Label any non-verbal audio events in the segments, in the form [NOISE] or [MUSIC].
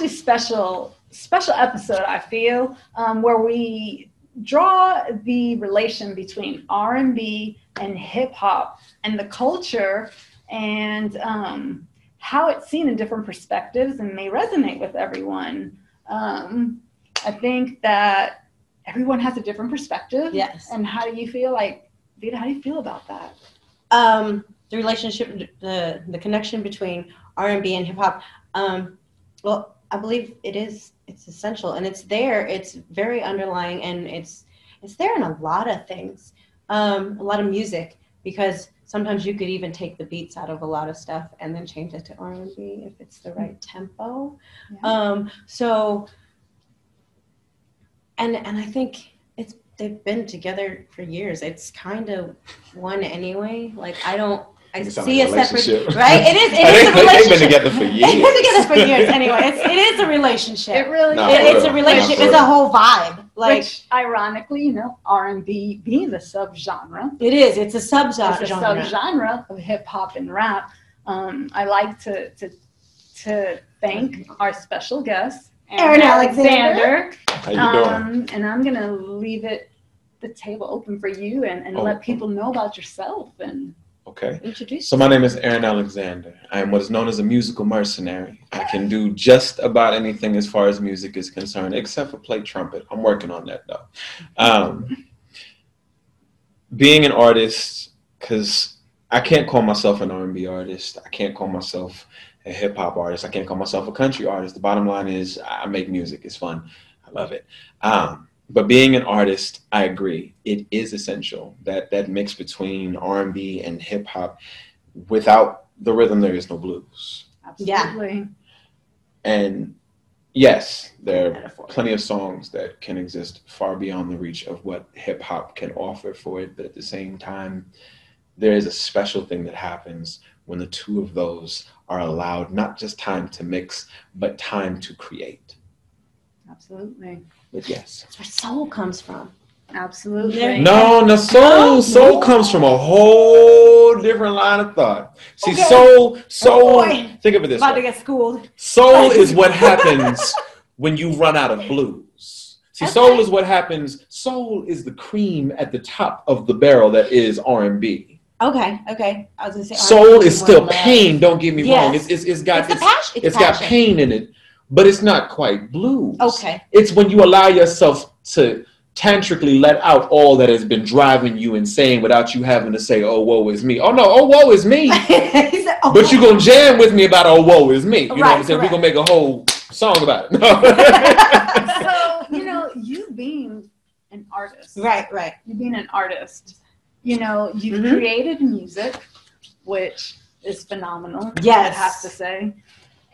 actually special special episode. I feel um, where we draw the relation between R and B and hip hop and the culture and um, how it's seen in different perspectives and may resonate with everyone. Um, I think that everyone has a different perspective. Yes. And how do you feel like, Vida, how do you feel about that? um, the relationship, the the connection between R and B and hip hop. Um, well, I believe it is. It's essential, and it's there. It's very underlying, and it's it's there in a lot of things, um, a lot of music, because sometimes you could even take the beats out of a lot of stuff and then change it to R and B if it's the right tempo. Yeah. Um, so, and and I think it's they've been together for years. It's kind of one anyway. Like I don't. I It see a like a separate, relationship. [LAUGHS] right? It is. It [LAUGHS] They- is a relationship. They've been together for They've years. been together for years anyway. It's, it is a [LAUGHS] relationship. It really No, It- it's a relationship. No, It's a whole vibe. Like Which, ironically, you know, R and B being the subgenre, it is. It's a it's a subgenre. subgenre of hip hop and rap. Um, I like to to to thank our special guest, Ayron Alexander. How you doing? Um, and I'm gonna leave it the table open for you and, and Oh. let people know about yourself and Okay. Introduce. So my name is Ayron Alexander. I am what is known as a musical mercenary. I can do just about anything as far as music is concerned, except for play trumpet. I'm working on that though. Um, being an artist, because I can't call myself an R&B artist. I can't call myself a hip hop artist. I can't call myself a country artist. The bottom line is I make music. It's fun. I love it. Um, but being an artist, I agree. It is essential that that mix between R&B and hip hop. Without the rhythm, there is no blues. Yeah. absolutely. And yes, there are plenty of songs that can exist far beyond the reach of what hip hop can offer for it. But at the same time, there is a special thing that happens when the two of those are allowed not just time to mix, but time to create. Absolutely. But yes. That's where soul comes from. Absolutely. No, no, soul, oh. soul comes from a whole different line of thought. See, Okay. soul, soul. Oh, think of it this About to get schooled. soul [LAUGHS] is what happens when you run out of blues. See, Okay. soul is what happens. Soul is the cream at the top of the barrel that is R and B. Okay. Okay. I was gonna say. Soul R&B is still pain. Don't get me wrong. It's it's, it's got It's, it's, the passion. It's, it's the got pain in it, but it's not quite blues. Okay. It's when you allow yourself to tantrically let out all that has been driving you insane without you having to say, "Oh, woe is me." Oh no, oh woe is me. [LAUGHS] He said, oh, but you're gonna jam with me about "Oh, woe is me." You know what I'm Right, saying? We're gonna make a whole song about it. [LAUGHS] so, you know, you being an artist, Right. Right. you being an artist, you know, you've Mhm. created music, which is phenomenal. Yes. I have to say.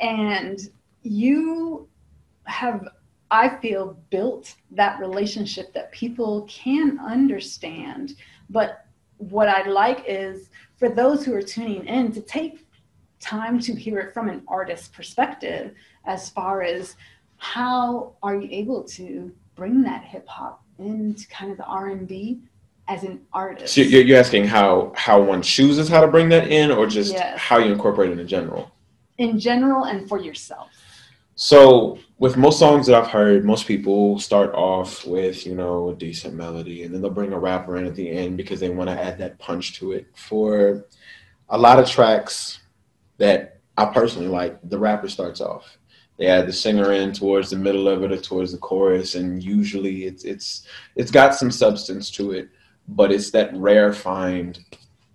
And you have, I feel, built that relationship that people can understand. But what I like is for those who are tuning in to take time to hear it from an artist's perspective as far as how are you able to bring that hip hop into kind of the R&B as an artist. so you're, you're asking how how one chooses how to bring that in, or just Yes. how you incorporate it in general. in general and for yourself. So with most songs that I've heard, most people start off with, you know, a decent melody and then they'll bring a rapper in at the end because they want to add that punch to it. For a lot of tracks that I personally like, the rapper starts off. They add the singer in towards the middle of it or towards the chorus, and usually it's it's it's got some substance to it, but it's that rare find.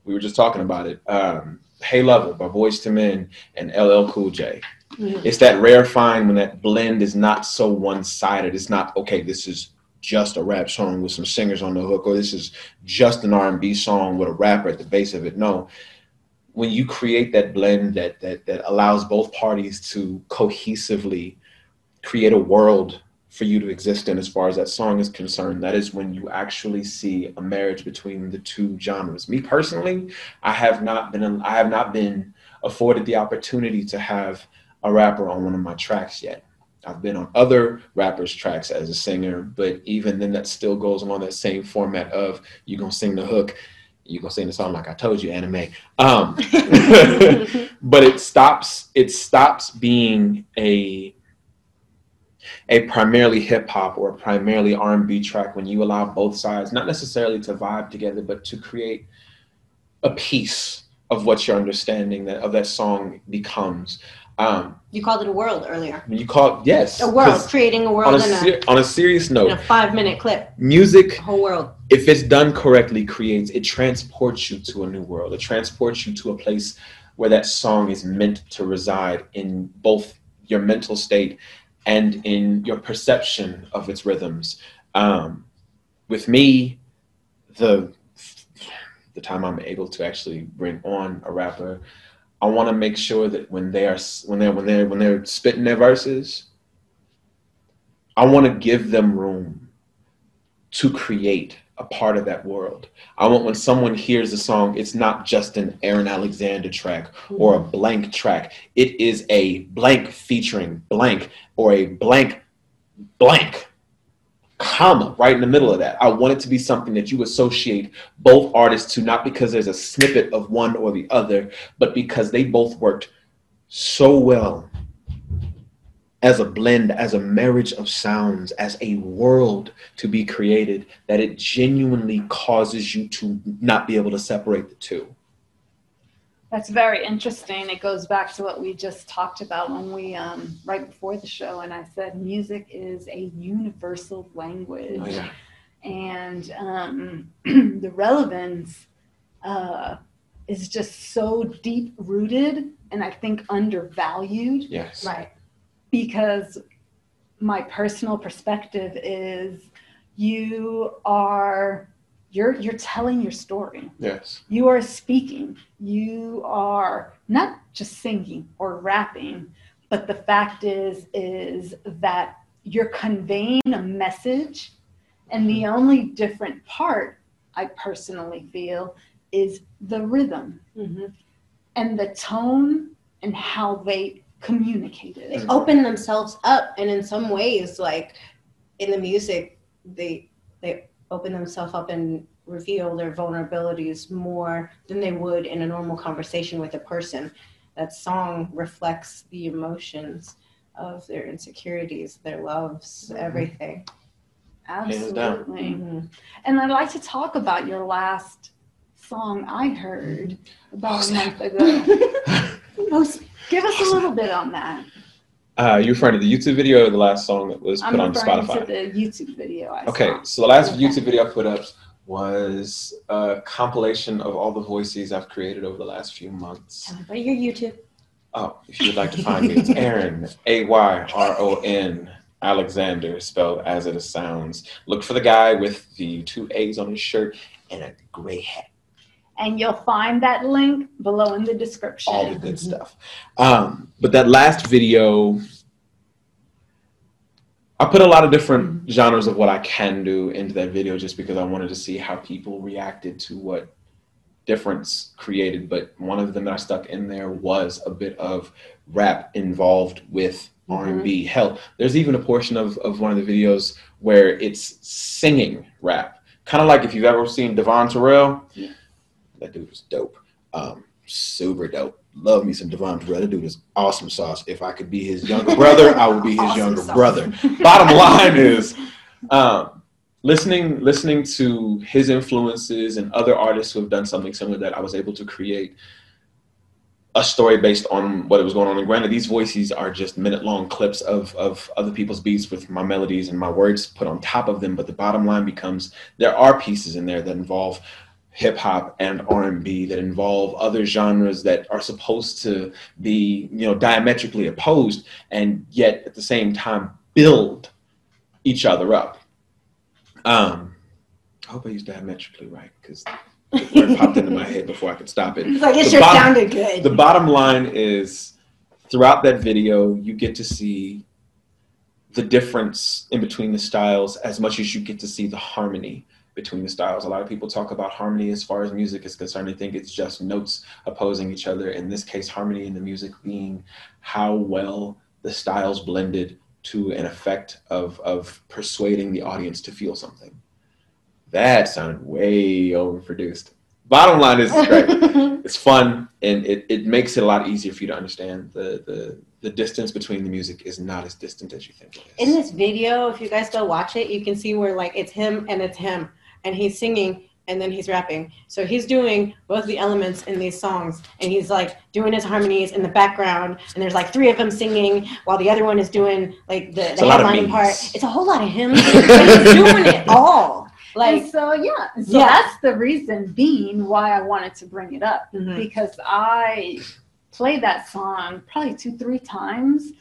We were just talking about it. Um, hey Lover by Boyz II Men and LL Cool J. Mhm. it's that rare find when that blend is not so one-sided. It's not okay this is just a rap song with some singers on the hook or this is just an r&b song with a rapper at the base of it. No. When you create that blend that that that allows both parties to cohesively create a world for you to exist in as far as that song is concerned that is when you actually see a marriage between the two genres me personally i have not been i have not been afforded the opportunity to have a rapper on one of my tracks yet. I've been on other rappers' tracks as a singer, but even then, that still goes along that same format of you gonna sing the hook, you gonna sing the song like I told you, anime. Um, [LAUGHS] [LAUGHS] but it stops. It stops being a a primarily hip hop or primarily R and B track when you allow both sides, not necessarily to vibe together, but to create a piece of what your understanding that of that song becomes. Um, you called it a world earlier. You call yes, a world, creating a world on a, ser- a, on a serious note, a five minute clip. Music, whole world. If it's done correctly, creates it transports you to a new world. It transports you to a place where that song is meant to reside in both your mental state and in your perception of its rhythms. Um, with me, the the time I'm able to actually bring on a rapper, I want to make sure that when they are when they're when they're when they're spitting their verses, I want to give them room to create a part of that world. I want when someone hears a song, it's not just an Ayron Alexander track or a blank track. It is a blank featuring blank or a blank blank comma right in the middle of that. I want it to be something that you associate both artists to, not because there's a snippet of one or the other, but because they both worked so well as a blend, as a marriage of sounds, as a world to be created, that it genuinely causes you to not be able to separate the two. That's very interesting. It goes back to what we just talked about when we, um, right before the show, and I said music is a universal language. Oh, yeah. And um, [CLEARS THROAT] the relevance uh, is just so deep rooted and I think undervalued. Yes. Right. Because my personal perspective is you are you're you're telling your story. Yes. You are speaking. You are not just singing or rapping but the fact is is that you're conveying a message. And the only different part i personally feel is the rhythm mm-hmm. and the tone and how they communicate it they open themselves up and in some ways like in the music they they open themselves up and reveal their vulnerabilities more than they would in a normal conversation with a person. That song reflects the emotions of their insecurities, their loves, mm-hmm. everything. Absolutely. Mm-hmm. And I'd like to talk about your last song I heard about a month ago. [LAUGHS] Give us a little bit on that. Uh, you referring to the YouTube video or the last song that was put I'm on Spotify? To the YouTube video. I okay, saw. so the last okay. YouTube video I put up was a compilation of all the voices I've created over the last few months. Tell me about your YouTube. Oh, if you would like to find me, it's [LAUGHS] Ayron A Y R O N Alexander, spelled as it sounds. Look for the guy with the two A's on his shirt and a gray hat and you'll find that link below in the description. All the good stuff. Um, but that last video, I put a lot of different genres of what I can do into that video just because I wanted to see how people reacted to what difference created. But one of them that I stuck in there was a bit of rap involved with R&B. Mm-hmm. Hell, there's even a portion of, of one of the videos where it's singing rap. Kind of like if you've ever seen Devon Terrell. Yeah that dude was dope. Um, super dope. Love me some Devon Terrell. That dude is awesome sauce. If I could be his younger brother, I would be his awesome younger sauce. brother. [LAUGHS] Bottom line is, um, listening listening to his influences and other artists who have done something similar that I was able to create a story based on what was going on. And granted, these voices are just minute long clips of, of other people's beats with my melodies and my words put on top of them. But the bottom line becomes there are pieces in there that involve hip hop and R&B that involve other genres that are supposed to be, you know, diametrically opposed and yet at the same time build each other up. Um, I hope I used diametrically right because the word [LAUGHS] popped into my head before I could stop it. It's like it sure bottom, sounded good. The bottom line is throughout that video, you get to see the difference in between the styles as much as you get to see the harmony between the styles. A lot of people talk about harmony as far as music is concerned. I think it's just notes opposing each other. In this case, harmony in the music being how well the styles blended to an effect of, of persuading the audience to feel something. That sounded way overproduced. Bottom line is it's great. [LAUGHS] it's fun and it, it makes it a lot easier for you to understand the, the the distance between the music is not as distant as you think it In this video, if you guys go watch it, you can see where like it's him and it's him, and he's singing and then he's rapping. So he's doing both the elements in these songs, and he's like doing his harmonies in the background, and there's like three of them singing while the other one is doing like the, the a lot of headlining part. It's a whole lot of him, but [LAUGHS] he's doing it all. and Like so yeah, so Yeah. that's the reason being why I wanted to bring it up Mhm. because I played that song probably two three times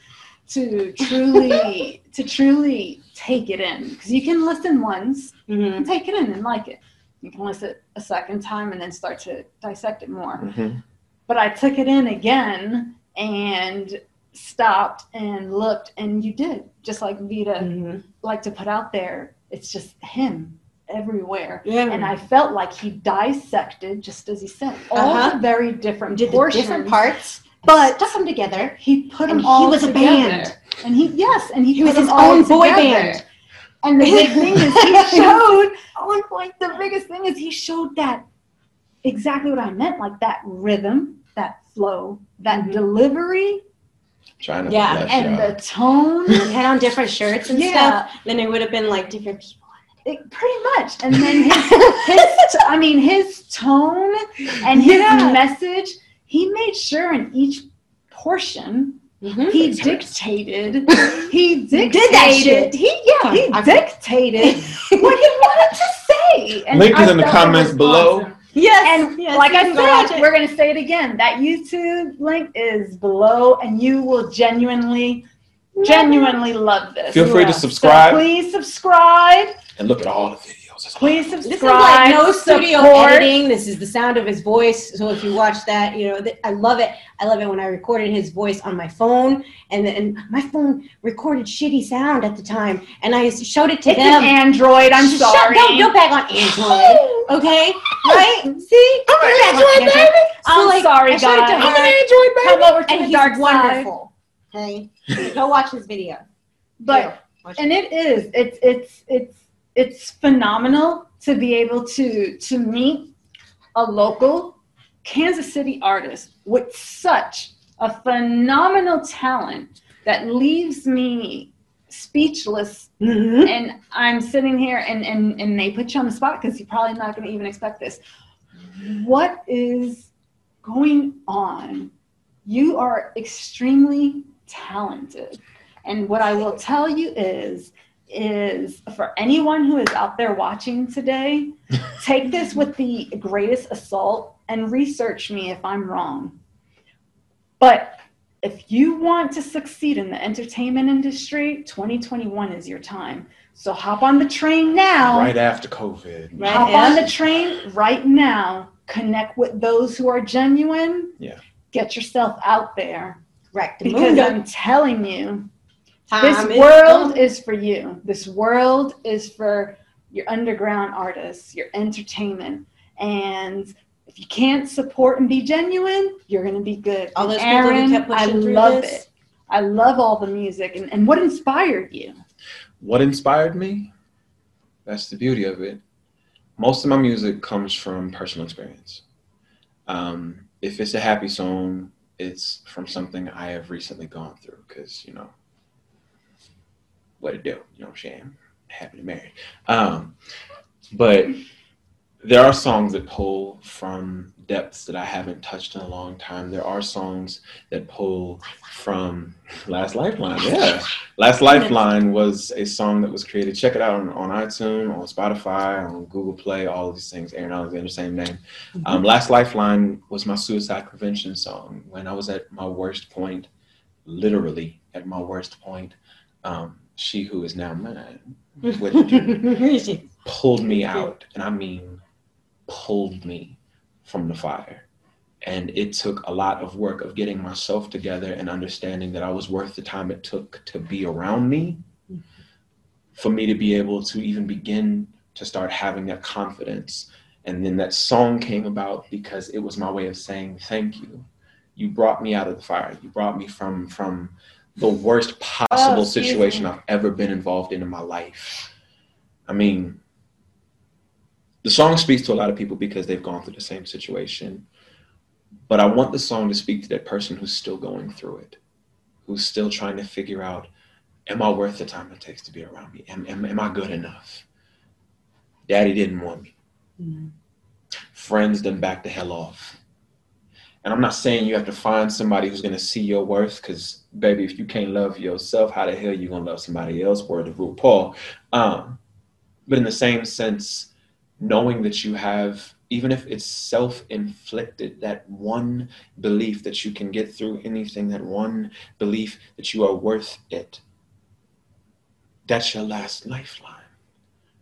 to truly [LAUGHS] to truly take it in because you can listen once mhm. and take it in and like it. You can listen a second time and then start to dissect it more. Mhm. But I took it in again and stopped and looked, and you did just like Vida Mhm. like to put out there. It's just him everywhere. yeah, And I felt like he dissected, just as he said, all Uh-huh. the very different did portions. different parts, but stuck them together. he put And them he all was a band. And he yes, and he, He put was them his all own boy together. band. And the big thing is he [LAUGHS] showed Oh, boy. the biggest thing is he showed that exactly what I meant, like that rhythm, that flow, that Mhm. delivery, Trying to Yeah, and out. the tone. He had on different shirts and Yeah. stuff. Then it would have been like different people. It, pretty much. And then his, his t- I mean, his tone and his [LAUGHS] Yeah. message, he made sure in each portion Mhm. he dictated. [LAUGHS] He dictated. did that shit. He yeah, he I- dictated [LAUGHS] what he wanted to say. And Link is in the comments below. awesome. Yes, And yes, like I can go watch said, we're gonna say it again. That YouTube link is below, and you will genuinely, genuinely love this. Feel free to Yeah. So subscribe please subscribe. and look at all the videos. It's Please This is like no studio support. editing. This is the sound of his voice. So if you watch that, you know th- I love it. I love it when I recorded his voice on my phone, and and my phone recorded shitty sound at the time, and I showed it to It's them. an Android. I'm Shut- sorry. Don't don't bag on Android, [LAUGHS] okay? Right? See, I'm an Don't bag on Android Android. baby. So, I'm like, sorry, I showed it to guys. I'm an Android baby. Come over to and the he's dark side. wonderful. Okay, go watch this video. But Yeah, watch and it is it's it's it's it's phenomenal to be able to to meet a local kansas city artist with such a phenomenal talent that leaves me speechless. Mhm. and i'm sitting here and and, and they put you on the spot because you're probably not going to even expect this. What is going on? You are extremely talented. And what i will tell you is is for anyone who is out there watching today [LAUGHS] take this with the greatest assault and research me if i'm wrong. But if you want to succeed in the entertainment industry 2021 is your time. So hop on the train now. Right after COVID. Right, hop yeah. on the train right now. Connect with those who are genuine. Yeah. get yourself out there. Right, because i'm telling you time this world gone. is for you this world is for your underground artists your entertainment and if you can't support and be genuine you're going to be good All And those people who Ayron, kept i pushing through love this. it i love all the music and, and what inspired you What inspired me? That's the beauty of it. Most of my music comes from personal experience. Um, if it's a happy song, it's from something I have recently gone through because, you know, what to do, you know what I'm saying? Happy to marry. Um, but there are songs that pull from depths that I haven't touched in a long time. There are songs that pull from Last Lifeline. Yeah. Last Lifeline was a song that was created. Check it out on, on iTunes, on Spotify, on Google Play, all of these things. Ayron Alexander, same name. Um, Last Lifeline was my suicide prevention song. When I was at my worst point, literally at my worst point, um, she who is now mine [LAUGHS] with pulled me out, and I mean pulled me from the fire. And it took a lot of work of getting myself together and understanding that I was worth the time it took to be around me for me to be able to even begin to start having that confidence. And then that song came about because it was my way of saying thank you. You brought me out of the fire. You brought me from from the worst possible excuse situation me. I've ever been involved in in my life. I mean, the song speaks to a lot of people because they've gone through the same situation. But I want the song to speak to that person who's still going through it, who's still trying to figure out, am I worth the time it takes to be around me? Am, am, am I good enough? Daddy didn't want me. Mm-hmm. Friends done back the hell off. And I'm not saying you have to find somebody who's going to see your worth, because baby, if you can't love yourself, how the hell you gonna love somebody else? Word of RuPaul. Um, but in the same sense, knowing that you have, even if it's self-inflicted, that one belief that you can get through anything, that one belief that you are worth it. That's your last lifeline.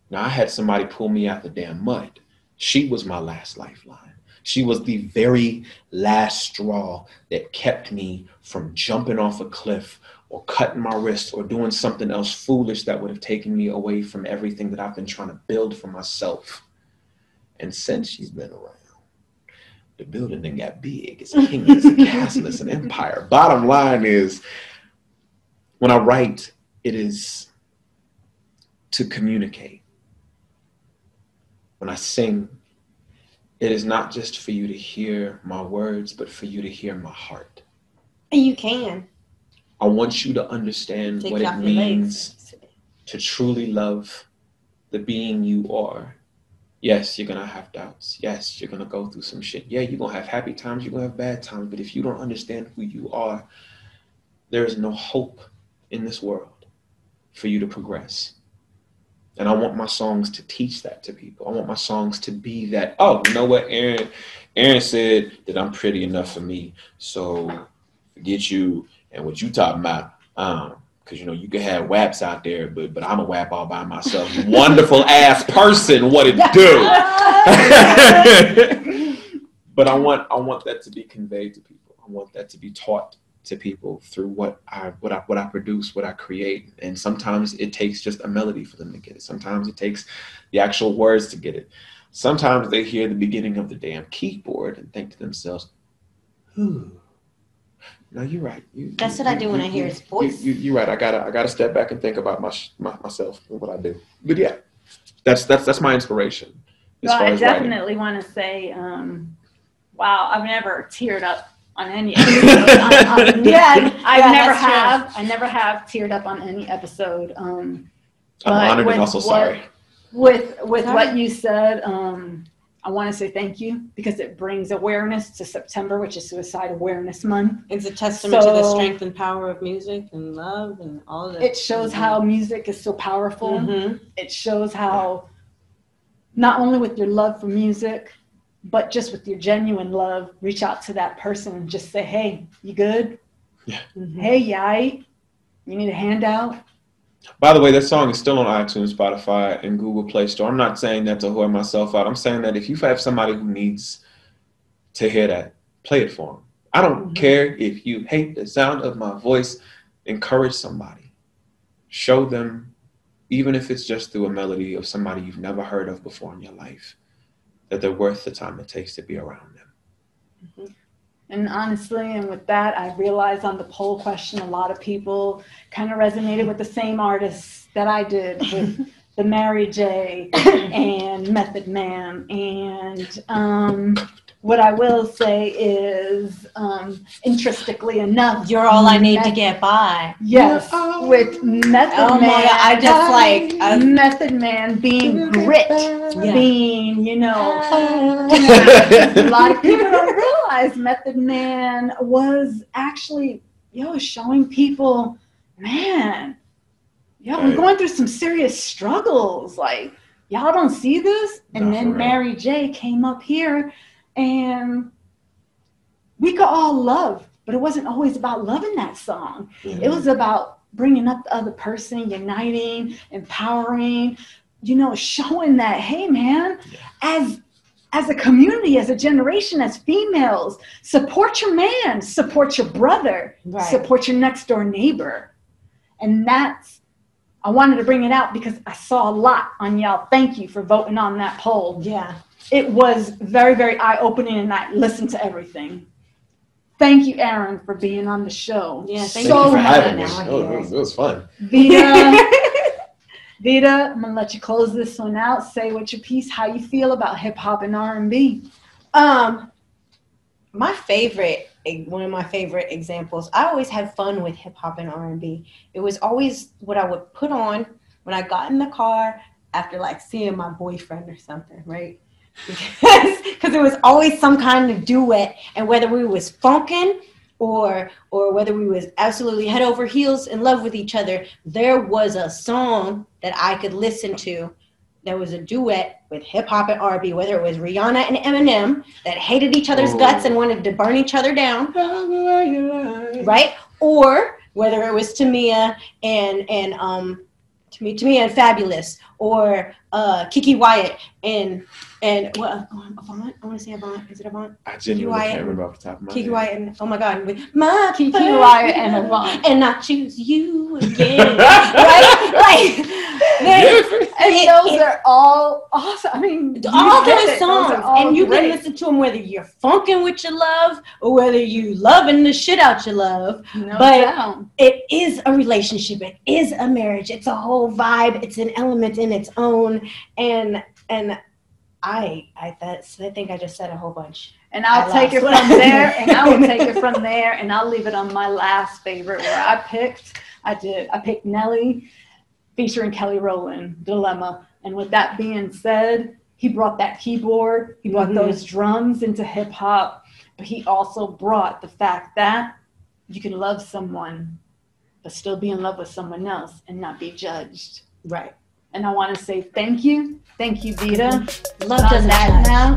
Now I had somebody pull me out the damn mud. She was my last lifeline. She was the very last straw that kept me from jumping off a cliff or cutting my wrist or doing something else foolish that would have taken me away from everything that I've been trying to build for myself. And since she's been around, the building then got big. It's a kingdom, it's a castle, it's an empire. Bottom line is, when I write, it is to communicate. When I sing, it is not just for you to hear my words, but for you to hear my heart. And you can. I want you to understand Take what it means to truly love the being you are. Yes, you're gonna have doubts. Yes, you're gonna go through some shit. Yeah, you're gonna have happy times, you're gonna have bad times. But if you don't understand who you are, there is no hope in this world for you to progress. And I want my songs to teach that to people. I want my songs to be that, oh, you know what, Ayron, Ayron said that I'm pretty enough for me. So forget you and what you talking about. Um, because you know you can have WAPs out there, but but I'm a WAP all by myself. [LAUGHS] Wonderful ass person, what it do? [LAUGHS] but I want I want that to be conveyed to people. I want that to be taught to people through what I what I what I produce, what I create. And sometimes it takes just a melody for them to get it. Sometimes it takes the actual words to get it. Sometimes they hear the beginning of the damn keyboard and think to themselves, "Ooh, no, you're right." You, That's you, what you, I do when I hear his voice. You, are right. I gotta I gotta step back and think about my, my myself and what I do. But yeah, that's that's that's my inspiration. Well, I definitely want to say, um, wow, I've never teared up on any [LAUGHS] episode. on, yeah, I yeah, never have. True. I never have teared up on any episode. Um, I'm honored and also what, sorry. With with sorry. what you said, um, I want to say thank you because it brings awareness to September, which is Suicide Awareness Month. It's a testament so, to the strength and power of music and love and all of it. It shows mm-hmm. how music is so powerful. Mm-hmm. It shows how not only with your love for music, but just with your genuine love, reach out to that person and just say, "Hey, you good? Yeah. Mm-hmm. Hey, yai, you need a handout." By the way, that song is still on iTunes, Spotify, and Google Play Store. I'm not saying that to whore myself out. I'm saying that if you have somebody who needs to hear that, play it for them. I don't mm-hmm. care if you hate the sound of my voice. Encourage somebody. Show them, even if it's just through a melody of somebody you've never heard of before in your life that they're worth the time it takes to be around them. Mm-hmm. And honestly, and with that, I realized on the poll question, a lot of people kind of resonated with the same artists that I did [LAUGHS] with the Mary J and Method Man and um, what I will say is, um, interestingly enough, you're all I need method, to get by. Yes, with Method oh Man. God, I just like uh, Method Man being grit, yeah. being you know, a lot of people [LAUGHS] don't realize Method Man was actually you know showing people, man, yo, I'm going through some serious struggles, like. Y'all don't see this? And then Mary J came up here and we could all love, but it wasn't always about loving that song. Mm-hmm. It was about bringing up the other person, uniting, empowering, you know, showing that, hey, man, yeah. as as a community, as a generation, as females, support your man, support your brother, right. support your next door neighbor. And that's, I wanted to bring it out because I saw a lot on y'all. Thank you for voting on that poll. Yeah it was very, very eye opening, and I listened to everything. Thank you, Ayron, for being on the show. Yeah, thank so you for having me. Oh, it, was, it was fun. The, uh, Vida, I'm gonna let you close this one out. Say what your piece, how you feel about hip hop and R and B. Um, my favorite, one of my favorite examples. I always had fun with hip hop and R and B. It was always what I would put on when I got in the car after like seeing my boyfriend or something, right? Because it was always some kind of duet, and whether we was funkin' or or whether we was absolutely head over heels in love with each other, there was a song that I could listen to there was a duet with hip hop and R&B, whether it was Rihanna and Eminem that hated each other's oh. guts and wanted to burn each other down, right? Or whether it was Tamia and and um Tamia and Fabolous, or uh, Keke Wyatt and and what well, Avant? I want to say Avant. Is it Avant? I genuinely can't remember off the top of my Keke head. Wyatt and oh my god, with my Keke Wyatt and [LAUGHS] Avant, and I choose you again, [LAUGHS] right? Like, and it, those it, are all awesome. I mean, all those songs, those and you great. can listen to them whether you're funking with your love or whether you loving the shit out your love. No but doubt. it is a relationship. It is a marriage. It's a whole vibe. It's an element in its own, and and I I that's I think I just said a whole bunch. And I'll I take it from there, [LAUGHS] and I will take it from there, and I'll leave it on my last favorite where I picked. I did. I picked Nelly featuring Kelly Rowland, Dilemma. And with that being said, he brought that keyboard, he brought mm-hmm. those drums into hip hop, but he also brought the fact that you can love someone, but still be in love with someone else and not be judged. Right. And I want to say thank you. Thank you, Vida. Love does that now.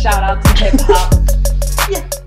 Shout out to hip hop. [LAUGHS] yeah.